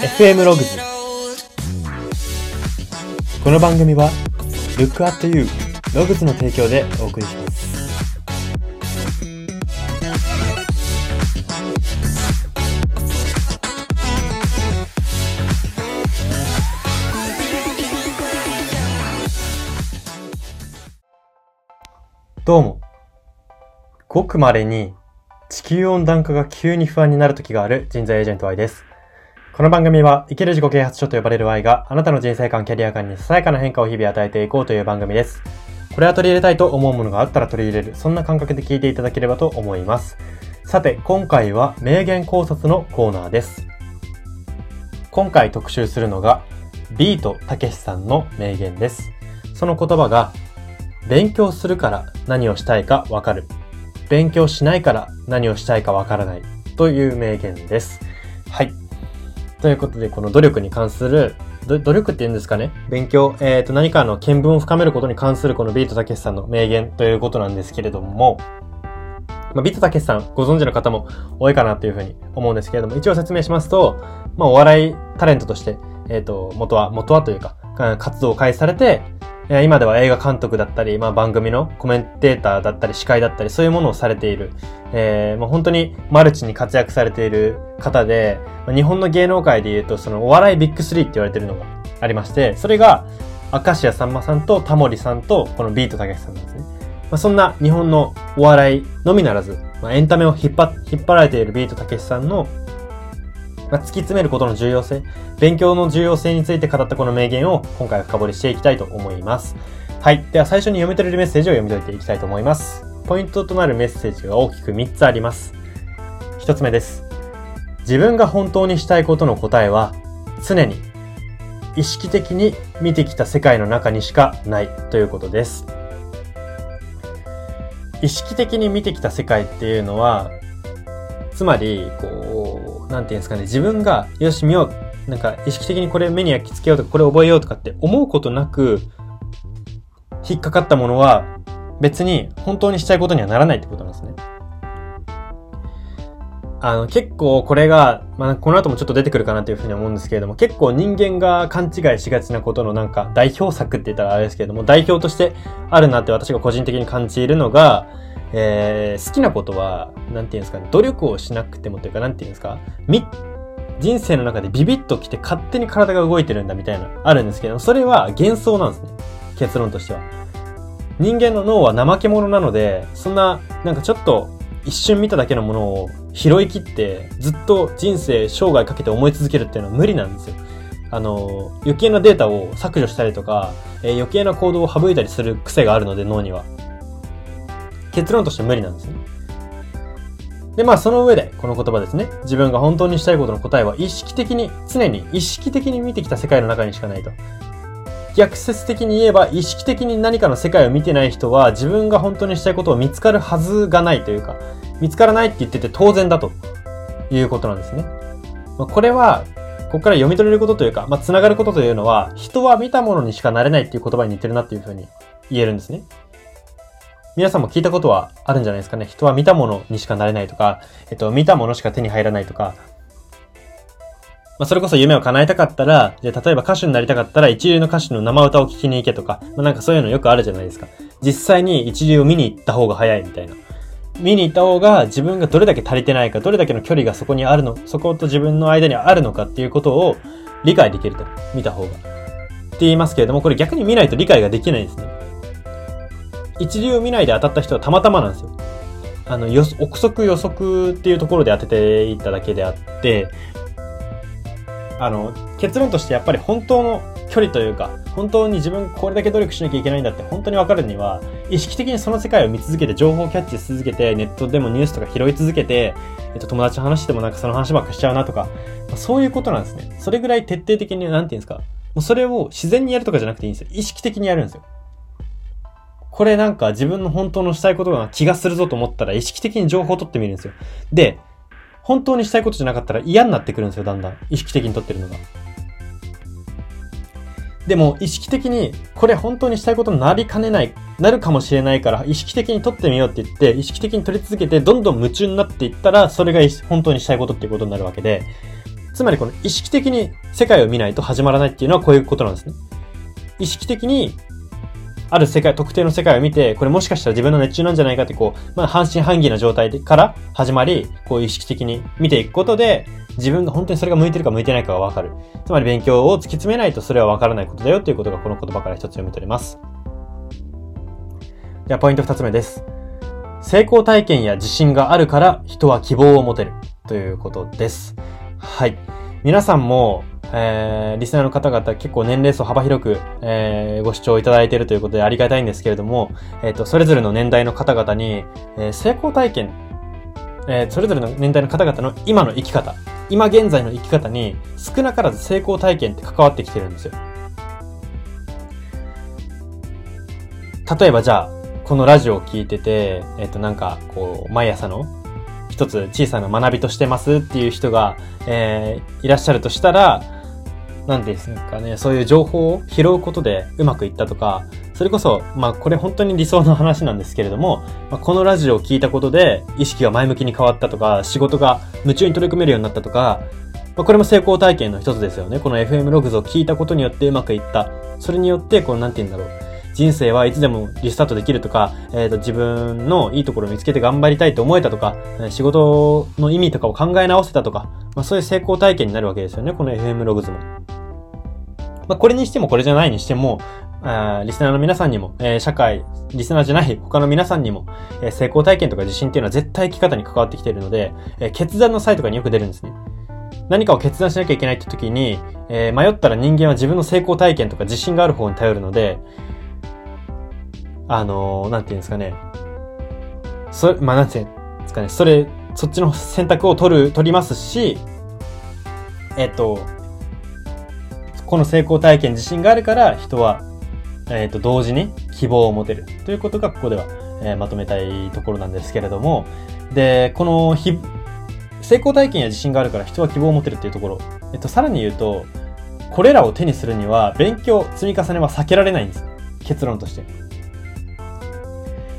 FM ログズこの番組は Look at You ログズの提供でお送りします。どうも。ごく稀に地球温暖化が急に不安になる時がある人材エージェント Y です。この番組は生きる自己啓発書と呼ばれる Y があなたの人生観、キャリア観にささやかな変化を日々与えていこうという番組です。これは取り入れたいと思うものがあったら取り入れる、そんな感覚で聞いていただければと思います。さて、今回は名言考察のコーナーです。今回特集するのがビートたけしさんの名言です。その言葉が勉強するから何をしたいかわかる。勉強しないから何をしたいかわからない。という名言です。はい。ということで、この努力に関する、努力って言うんですかね？勉強、えっ、と、何かの見聞を深めることに関するこのビートたけしさんの名言ということなんですけれども、まあ、ビートたけしさんご存知の方も多いかなというふうに思うんですけれども、一応説明しますと、まあ、お笑いタレントとして、えっ、と、元は、元はというか、活動を開始されて、え今では映画監督だったり、まあ、番組のコメンテーターだったり、司会だったり、そういうものをされている、えー、もう本当にマルチに活躍されている方で、ま日本の芸能界で言うと、そのお笑いビッグスリーって言われてるのがありまして、それが、明石家さんまさんとタモリさんと、このビートたけしさんなんですね。まあ、そんな日本のお笑いのみならず、まあ、エンタメを引っ張、引っ張られているビートたけしさんの、まあ、突き詰めることの重要性、勉強の重要性について語ったこの名言を今回は深掘りしていきたいと思います。はい。では最初に読み取れるメッセージを読み解いていきたいと思います。ポイントとなるメッセージが大きく3つあります。1つ目です。自分が本当にしたいことの答えは、常に意識的に見てきた世界の中にしかないということです。意識的に見てきた世界っていうのは、つまり、こうう、なんていうんですかね、自分が、よし見よう、なんか意識的にこれ目に焼き付けようとか、これ覚えようとかって思うことなく、引っかかったものは、別に本当にしたいことにはならないってことなんですね。あの、結構これが、まあ、この後もちょっと出てくるかなというふうに思うんですけれども、結構人間が勘違いしがちなことのなんか代表作って言ったらあれですけれども、代表としてあるなって私が個人的に感じるのが、えー、好きなことは、なんていうんですかね、努力をしなくてもというか、なんていうんですか、み、人生の中でビビッと来て勝手に体が動いてるんだみたいな、あるんですけど、それは幻想なんですね。結論としては。人間の脳は怠け者なので、そんな、なんかちょっと一瞬見ただけのものを拾い切って、ずっと人生、生涯かけて思い続けるっていうのは無理なんですよ。あの、余計なデータを削除したりとか、えー余計な行動を省いたりする癖があるので、脳には。結論として無理なんですね。で、まあその上で、この言葉ですね。自分が本当にしたいことの答えは意識的に、常に意識的に見てきた世界の中にしかないと。逆説的に言えば、意識的に何かの世界を見てない人は、自分が本当にしたいことを見つかるはずがないというか、見つからないって言ってて当然だということなんですね。まあこれは、ここから読み取れることというか、まあ、繋がることというのは、人は見たものにしかなれないっていう言葉に似てるなっていうふうに言えるんですね。皆さんも聞いたことはあるんじゃないですかね。人は見たものにしかなれないとか、えっと、見たものしか手に入らないとか、まあ、それこそ夢を叶えたかったら、じゃ例えば歌手になりたかったら一流の歌手の生歌を聴きに行けとか、まあ、なんかそういうのよくあるじゃないですか。実際に一流を見に行った方が早いみたいな。見に行った方が自分がどれだけ足りてないか、どれだけの距離がそこにあるの、そこと自分の間にあるのかっていうことを理解できると。見た方が。って言いますけれども、これ逆に見ないと理解ができないんですね。一流見ないで当たった人はたまたまなんですよ。あの、予憶測予測っていうところで当てていただけであって、あの、結論としてやっぱり本当の距離というか、本当に自分これだけ努力しなきゃいけないんだって本当にわかるには、意識的にその世界を見続けて、情報をキャッチし続けて、ネットでもニュースとか拾い続けて、えっと、友達と話してもなんかその話ばっかしちゃうなとか、まあそういうことなんですね。それぐらい徹底的に、なんていうんですか、もうそれを自然にやるとかじゃなくていいんですよ。意識的にやるんですよ。これなんか自分の本当のしたいことが気がするぞと思ったら意識的に情報を取ってみるんですよ。で、本当にしたいことじゃなかったら嫌になってくるんですよ、だんだん。意識的に取ってるのが。でも、意識的に、これ本当にしたいことになりかねない、なるかもしれないから、意識的に取ってみようって言って、意識的に取り続けて、どんどん夢中になっていったら、それが本当にしたいことっていうことになるわけで、つまりこの意識的に世界を見ないと始まらないっていうのはこういうことなんですね。意識的にある世界、特定の世界を見て、これもしかしたら自分の熱中なんじゃないかってこう、まあ半信半疑な状態から始まり、こう意識的に見ていくことで、自分が本当にそれが向いてるか向いてないかがわかる。つまり勉強を突き詰めないとそれはわからないことだよっていうことがこの言葉から一つ読み取れます。ではポイント二つ目です。成功体験や自信があるから人は希望を持てるということです。はい。皆さんもえー、リスナーの方々結構年齢層幅広く、えー、ご視聴いただいているということでありがたいんですけれども、えっ、ー、と、それぞれの年代の方々に、えー、成功体験、えー、それぞれの年代の方々の今の生き方、今現在の生き方に少なからず成功体験って関わってきてるんですよ。例えばじゃあ、このラジオを聞いてて、えっ、ー、となんか、こう、毎朝の一つ小さな学びとしてますっていう人が、えー、いらっしゃるとしたら、なんですかね、そういう情報を拾うことでうまくいったとか、それこそ、まあこれ本当に理想の話なんですけれども、まあ、このラジオを聞いたことで意識が前向きに変わったとか、仕事が夢中に取り組めるようになったとか、まあ、これも成功体験の一つですよね。この FM ログズを聞いたことによってうまくいった。それによって、このなんて言うんだろう。人生はいつでもリスタートできるとか、えっ、ー、と、自分のいいところを見つけて頑張りたいと思えたとか、仕事の意味とかを考え直せたとか、まあそういう成功体験になるわけですよね。この FM ログズも。まあこれにしてもこれじゃないにしても、あリスナーの皆さんにも、えー、社会、リスナーじゃない他の皆さんにも、えー、成功体験とか自信っていうのは絶対生き方に関わってきているので、えー、決断の際とかによく出るんですね。何かを決断しなきゃいけないって時に、え迷ったら人間は自分の成功体験とか自信がある方に頼るので、あのー、なんていうんですかね。それ、まあ、なんていうんですかね。それ、そっちの選択を取る、取りますし、えっと、この成功体験自信があるから人は、えっと、同時に希望を持てるということがここでは、えー、まとめたいところなんですけれども、で、このひ、成功体験や自信があるから人は希望を持てるっていうところ、えっと、さらに言うと、これらを手にするには勉強、積み重ねは避けられないんです。結論として。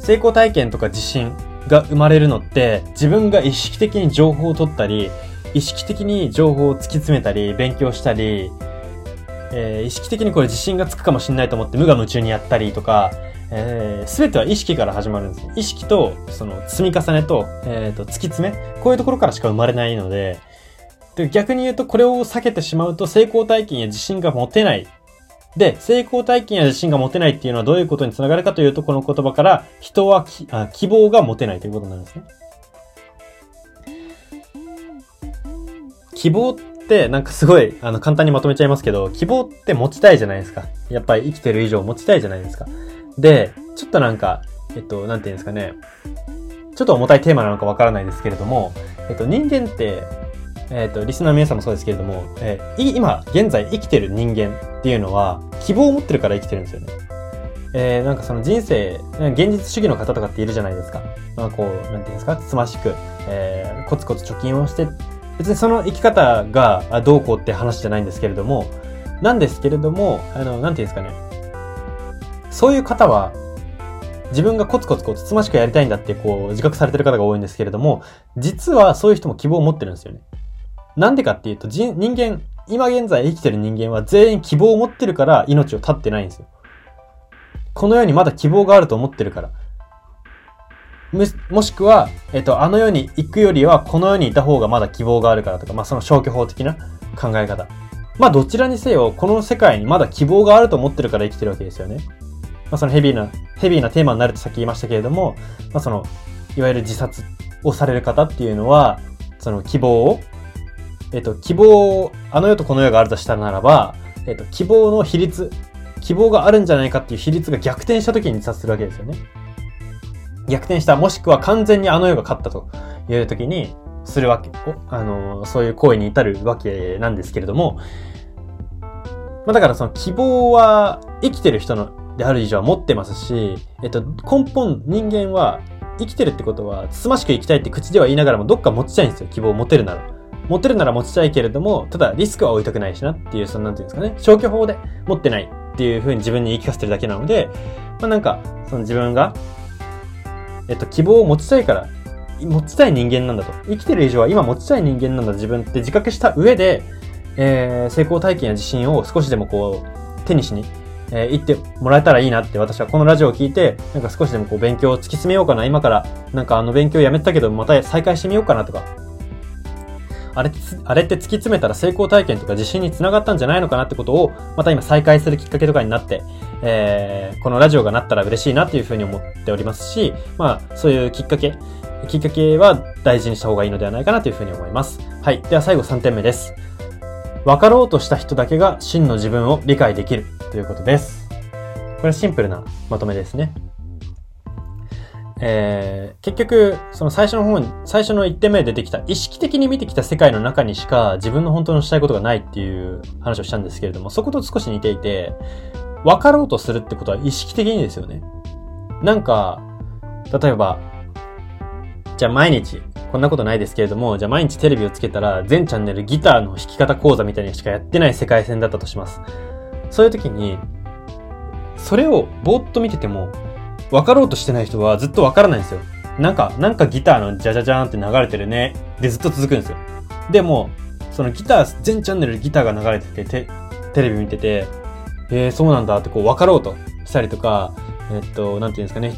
成功体験とか自信が生まれるのって、自分が意識的に情報を取ったり、意識的に情報を突き詰めたり、勉強したり、えー、意識的にこれ自信がつくかもしれないと思って無我夢中にやったりとか、えー、全ては意識から始まるんです。意識と、その、積み重ねと、えっ、ー、と、突き詰めこういうところからしか生まれないので、で逆に言うと、これを避けてしまうと、成功体験や自信が持てないで、成功体験や自信が持てないっていうのはどういうことにつながるかというと、この言葉から人はあ希望が持てないということなんですね。希望ってなんかすごいあの簡単にまとめちゃいますけど、希望って持ちたいじゃないですか。やっぱり生きてる以上持ちたいじゃないですか。で、ちょっとなんか、えっと、なんていうんですかね。ちょっと重たいテーマなのかわからないですけれども、えっと、人間って、えっ、と、リスナーの皆さんもそうですけれども、えー、今、現在生きてる人間っていうのは、希望を持ってるから生きてるんですよね。えー、なんかその人生、現実主義の方とかっているじゃないですか。まあ、こう、なんていうんですか、つましく、えー、コツコツ貯金をして、別にその生き方がどうこうって話じゃないんですけれども、なんですけれども、あの、なんていうんですかね。そういう方は、自分がコツコツコツつましくやりたいんだってこう自覚されてる方が多いんですけれども、実はそういう人も希望を持ってるんですよね。なんでかっていうと、人間、今現在生きてる人間は全員希望を持ってるから命を絶ってないんですよ。この世にまだ希望があると思ってるから。ももしくは、えっと、あの世に行くよりは、この世にいた方がまだ希望があるからとか、まあその消去法的な考え方。まあどちらにせよ、この世界にまだ希望があると思ってるから生きてるわけですよね。まあそのヘビーな、ヘビーなテーマになるとさっき言いましたけれども、まあその、いわゆる自殺をされる方っていうのは、その希望をえっと、希望を、あの世とこの世があるとしたならば、えっと、希望の比率、希望があるんじゃないかっていう比率が逆転した時に自殺するわけですよね。逆転した、もしくは完全にあの世が勝ったという時にするわけ、あの、そういう行為に至るわけなんですけれども、まあだからその希望は生きてる人のである以上は持ってますし、えっと、根本人間は生きてるってことは、つつましく生きたいって口では言いながらもどっか持ちたいんですよ。希望を持てるなら。持てるなら持ちたいけれども、ただリスクは置いたくないしなっていう、そのなんていうんですかね、消去法で持ってないっていうふうに自分に言い聞かせてるだけなので、まあなんか、その自分が、えっと、希望を持ちたいから、持ちたい人間なんだと。生きてる以上は今持ちたい人間なんだ自分って自覚した上で、えー、成功体験や自信を少しでもこう、手にしに、えー、行ってもらえたらいいなって私はこのラジオを聞いて、なんか少しでもこう勉強を突き詰めようかな。今から、なんかあの勉強やめたけどまた再開してみようかなとか、あれ、あれって突き詰めたら成功体験とか自信につながったんじゃないのかなってことを、また今再開するきっかけとかになって、えー、このラジオがなったら嬉しいなっていうふうに思っておりますし、まあ、そういうきっかけ、きっかけは大事にした方がいいのではないかなというふうに思います。はい。では最後3点目です。分かろうとした人だけが真の自分を理解できるということです。これはシンプルなまとめですね。えー、結局、その最初の方に、最初の1点目で出てきた意識的に見てきた世界の中にしか自分の本当のしたいことがないっていう話をしたんですけれども、そこと少し似ていて、分かろうとするってことは意識的にですよね。なんか、例えば、じゃあ毎日、こんなことないですけれども、じゃあ毎日テレビをつけたら全チャンネルギターの弾き方講座みたいにしかやってない世界線だったとします。そういう時に、それをぼーっと見てても、分かろうとしてない人はずっと分からないんですよ。なんか、なんかギターのジャジャジャーンって流れてるね。でずっと続くんですよ。でも、そのギター、全チャンネルでギターが流れてて、テレビ見てて、えー、そうなんだってこう分かろうとしたりとか、えっと、なんていうんですかね。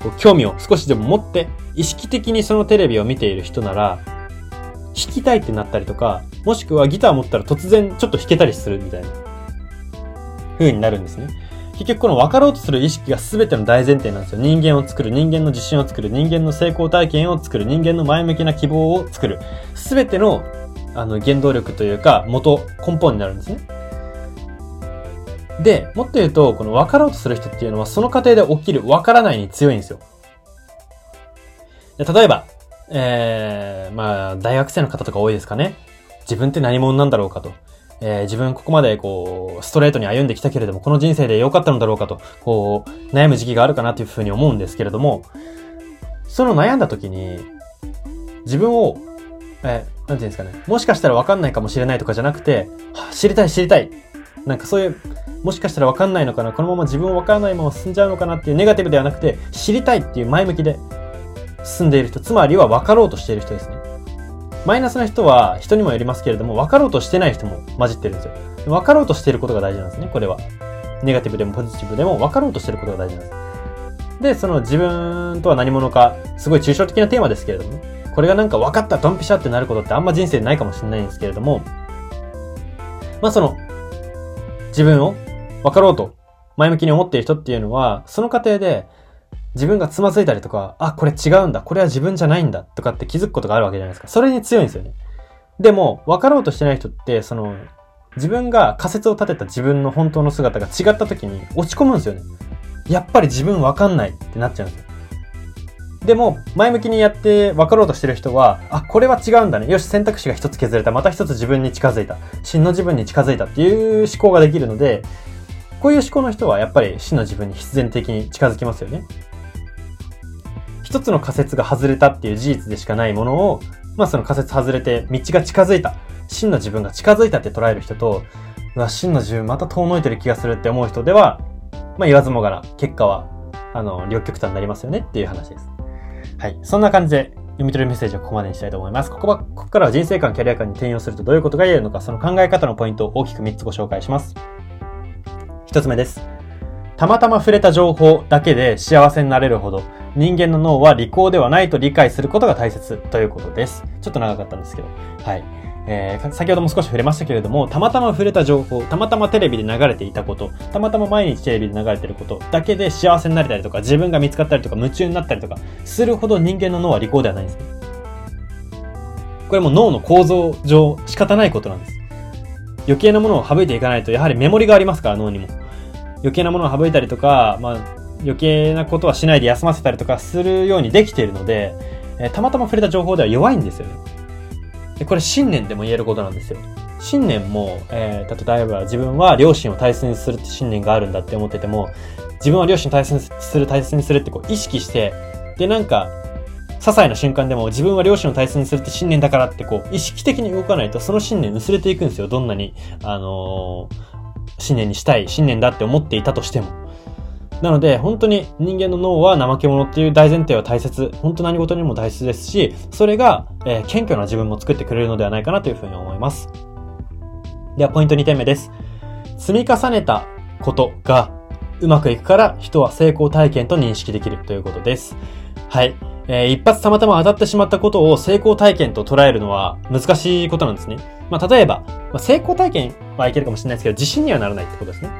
こう興味を少しでも持って、意識的にそのテレビを見ている人なら、弾きたいってなったりとか、もしくはギター持ったら突然ちょっと弾けたりするみたいな、風になるんですね。結局この分かろうとする意識が全ての大前提なんですよ。人間を作る、人間の自信を作る、人間の成功体験を作る、人間の前向きな希望を作る。全ての、あの、原動力というか、元、根本になるんですね。で、もっと言うと、この分かろうとする人っていうのは、その過程で起きる分からないに強いんですよ。で例えば、えー、まあ、大学生の方とか多いですかね。自分って何者なんだろうかと。えー、自分ここまでこう、ストレートに歩んできたけれども、この人生で良かったのだろうかと、こう、悩む時期があるかなというふうに思うんですけれども、その悩んだ時に、自分を、えー、なんていうんですかね、もしかしたらわかんないかもしれないとかじゃなくて、知りたい知りたい。なんかそういう、もしかしたらわかんないのかな、このまま自分をわからないまま進んじゃうのかなっていうネガティブではなくて、知りたいっていう前向きで進んでいる人、つまりは分かろうとしている人ですね。マイナスな人は人にもよりますけれども、分かろうとしてない人も混じってるんですよ。分かろうとしてることが大事なんですね、これは。ネガティブでもポジティブでも分かろうとしてることが大事なんです。で、その自分とは何者か、すごい抽象的なテーマですけれども。これがなんか分かった、ドンピシャってなることってあんま人生ないかもしれないんですけれども、まあその、自分を分かろうと前向きに思っている人っていうのは、その過程で、自分がつまずいたりとか、あ、これ違うんだ、これは自分じゃないんだ、とかって気づくことがあるわけじゃないですか。それに強いんですよね。でも、分かろうとしてない人って、その、自分が仮説を立てた自分の本当の姿が違った時に落ち込むんですよね。やっぱり自分分かんないってなっちゃうんですよ。でも、前向きにやって分かろうとしてる人は、あ、これは違うんだね。よし、選択肢が一つ削れた。また一つ自分に近づいた。真の自分に近づいたっていう思考ができるので、こういう思考の人はやっぱり真の自分に必然的に近づきますよね。一つの仮説が外れたっていう事実でしかないものを、まあその仮説外れて道が近づいた。真の自分が近づいたって捉える人と、うわ、真の自分また遠のいてる気がするって思う人では、まあ言わずもがな、結果は、あの、両極端になりますよねっていう話です。はい。そんな感じで、読み取るメッセージはここまでにしたいと思います。ここは、ここからは人生観、キャリア観に転用するとどういうことが言えるのか、その考え方のポイントを大きく3つご紹介します。1つ目です。たまたま触れた情報だけで幸せになれるほど、人間の脳は利口ではないと理解することが大切ということです。ちょっと長かったんですけど。はい。えー、先ほども少し触れましたけれども、たまたま触れた情報、たまたまテレビで流れていたこと、たまたま毎日テレビで流れてることだけで幸せになれたりとか、自分が見つかったりとか、夢中になったりとか、するほど人間の脳は利口ではないんです。これも脳の構造上仕方ないことなんです。余計なものを省いていかないと、やはりメモリがありますから、脳にも。余計なものを省いたりとか、まあ、余計なことはしないで休ませたりとかするようにできているので、えー、たまたま触れた情報では弱いんですよね。これ信念でも言えることなんですよ。信念も、えー、例えば自分は両親を大切にするって信念があるんだって思ってても、自分は両親を大切にする、大切にするってこう意識して、で、なんか、些細な瞬間でも自分は両親を大切にするって信念だからってこう意識的に動かないとその信念薄れていくんですよ。どんなに、あのー、信念にしたい、信念だって思っていたとしても。なので、本当に人間の脳は怠け者っていう大前提は大切。本当何事にも大切ですし、それが、えー、謙虚な自分も作ってくれるのではないかなというふうに思います。では、ポイント2点目です。積み重ねたことがうまくいくから人は成功体験と認識できるということです。はい。えー、一発たまたま当たってしまったことを成功体験と捉えるのは難しいことなんですね。まあ、例えば、まあ、成功体験はいけるかもしれないですけど、自信にはならないってことですね。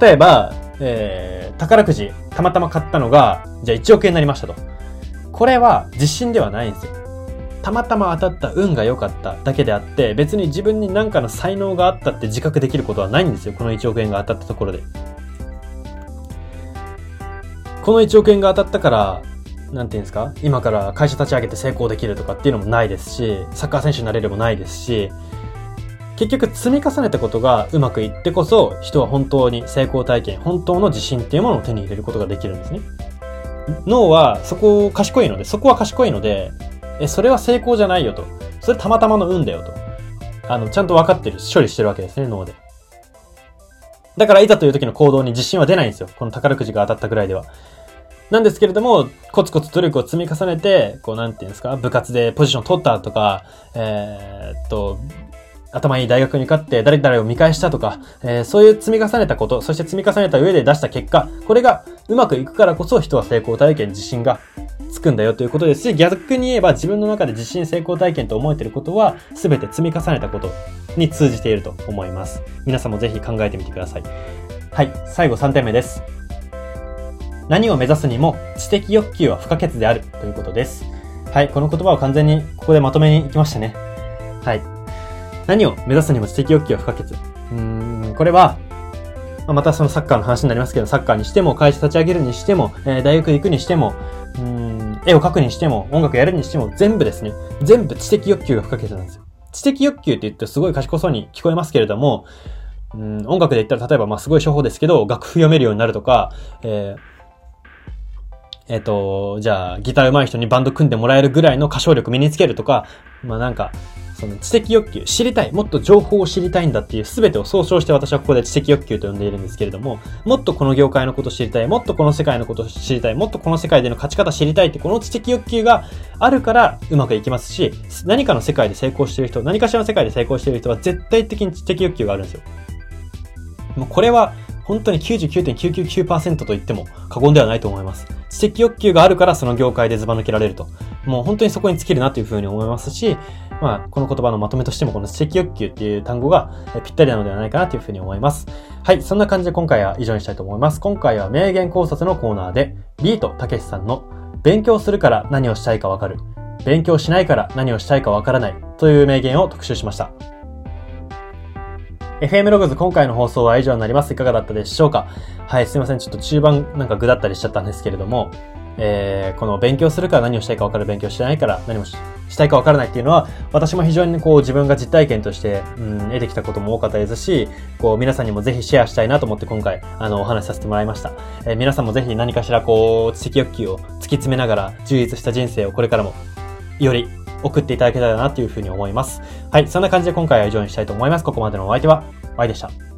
例えば、えー、宝くじ、たまたま買ったのが、じゃあ1億円になりましたと。これは自信ではないんですよ。たまたま当たった運が良かっただけであって、別に自分に何かの才能があったって自覚できることはないんですよ。この1億円が当たったところで。この1億円が当たったから、なんていうんですか？今から会社立ち上げて成功できるとかっていうのもないですし、サッカー選手になれるもないですし、結局積み重ねたことがうまくいってこそ人は本当に成功体験、本当の自信っていうものを手に入れることができるんですね。脳はそこ賢いので、そこは賢いので、え、それは成功じゃないよと。それたまたまの運だよと。あの、ちゃんと分かってる、処理してるわけですね、脳で。だからいざという時の行動に自信は出ないんですよ。この宝くじが当たったぐらいでは。なんですけれども、コツコツ努力を積み重ねて、こう、なんていうんですか、部活でポジション取ったとか、えー、っと、頭いい大学に受かって誰々を見返したとか、えー、そういう積み重ねたこと、そして積み重ねた上で出した結果、これがうまくいくからこそ人は成功体験、自信がつくんだよということですし、逆に言えば自分の中で自信成功体験と思えてることは、すべて積み重ねたことに通じていると思います。皆さんもぜひ考えてみてください。はい、最後3点目です。何を目指すにも知的欲求は不可欠であるということです。はい、この言葉を完全にここでまとめに行きましたね。はい。何を目指すにも知的欲求は不可欠。うーん、これは、またそのサッカーの話になりますけど、サッカーにしても、会社立ち上げるにしても、えー、大学行くにしても、うん、絵を描くにしても、音楽やるにしても、全部ですね。全部知的欲求が不可欠なんですよ。知的欲求って言ってすごい賢そうに聞こえますけれども、うん、音楽で言ったら例えばまあすごい処方ですけど、楽譜読めるようになるとか、えーえっ、ー、と、じゃあ、ギター上手い人にバンド組んでもらえるぐらいの歌唱力身につけるとか、まあなんか、その知的欲求、知りたい、もっと情報を知りたいんだっていう全てを総称して私はここで知的欲求と呼んでいるんですけれども、もっとこの業界のこと知りたい、もっとこの世界のこと知りたい、もっとこの世界での勝ち方知りたいってこの知的欲求があるからうまくいきますし、何かの世界で成功してる人、何かしらの世界で成功してる人は絶対的に知的欲求があるんですよ。もうこれは本当に99.999%と言っても過言ではないと思います。知的欲求があるからその業界でズバ抜けられると。もう本当にそこに尽きるなというふうに思いますし、まあ、この言葉のまとめとしてもこの知的欲求っていう単語がぴったりなのではないかなというふうに思います。はい、そんな感じで今回は以上にしたいと思います。今回は名言考察のコーナーで、ビートたけしさんの勉強するから何をしたいかわかる。勉強しないから何をしたいかわからないという名言を特集しました。FM ログズ今回の放送は以上になります。いかがだったでしょうか？はい、すいません。ちょっと中盤なんか具だったりしちゃったんですけれども、えー、この勉強するから何をしたいか分かる、勉強してないから何もしたいか分からないっていうのは、私も非常にこう自分が実体験として、うん、得てきたことも多かったですし、こう皆さんにもぜひシェアしたいなと思って今回、あの、お話しさせてもらいました。えー、皆さんもぜひ何かしらこう、知的欲求を突き詰めながら、充実した人生をこれからも、より送っていただけたらなというふうに思います。はい、そんな感じで今回は以上にしたいと思います。ここまでのお相手は、Y でした。